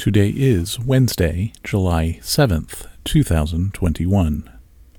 Today is Wednesday, July 7th, 2021.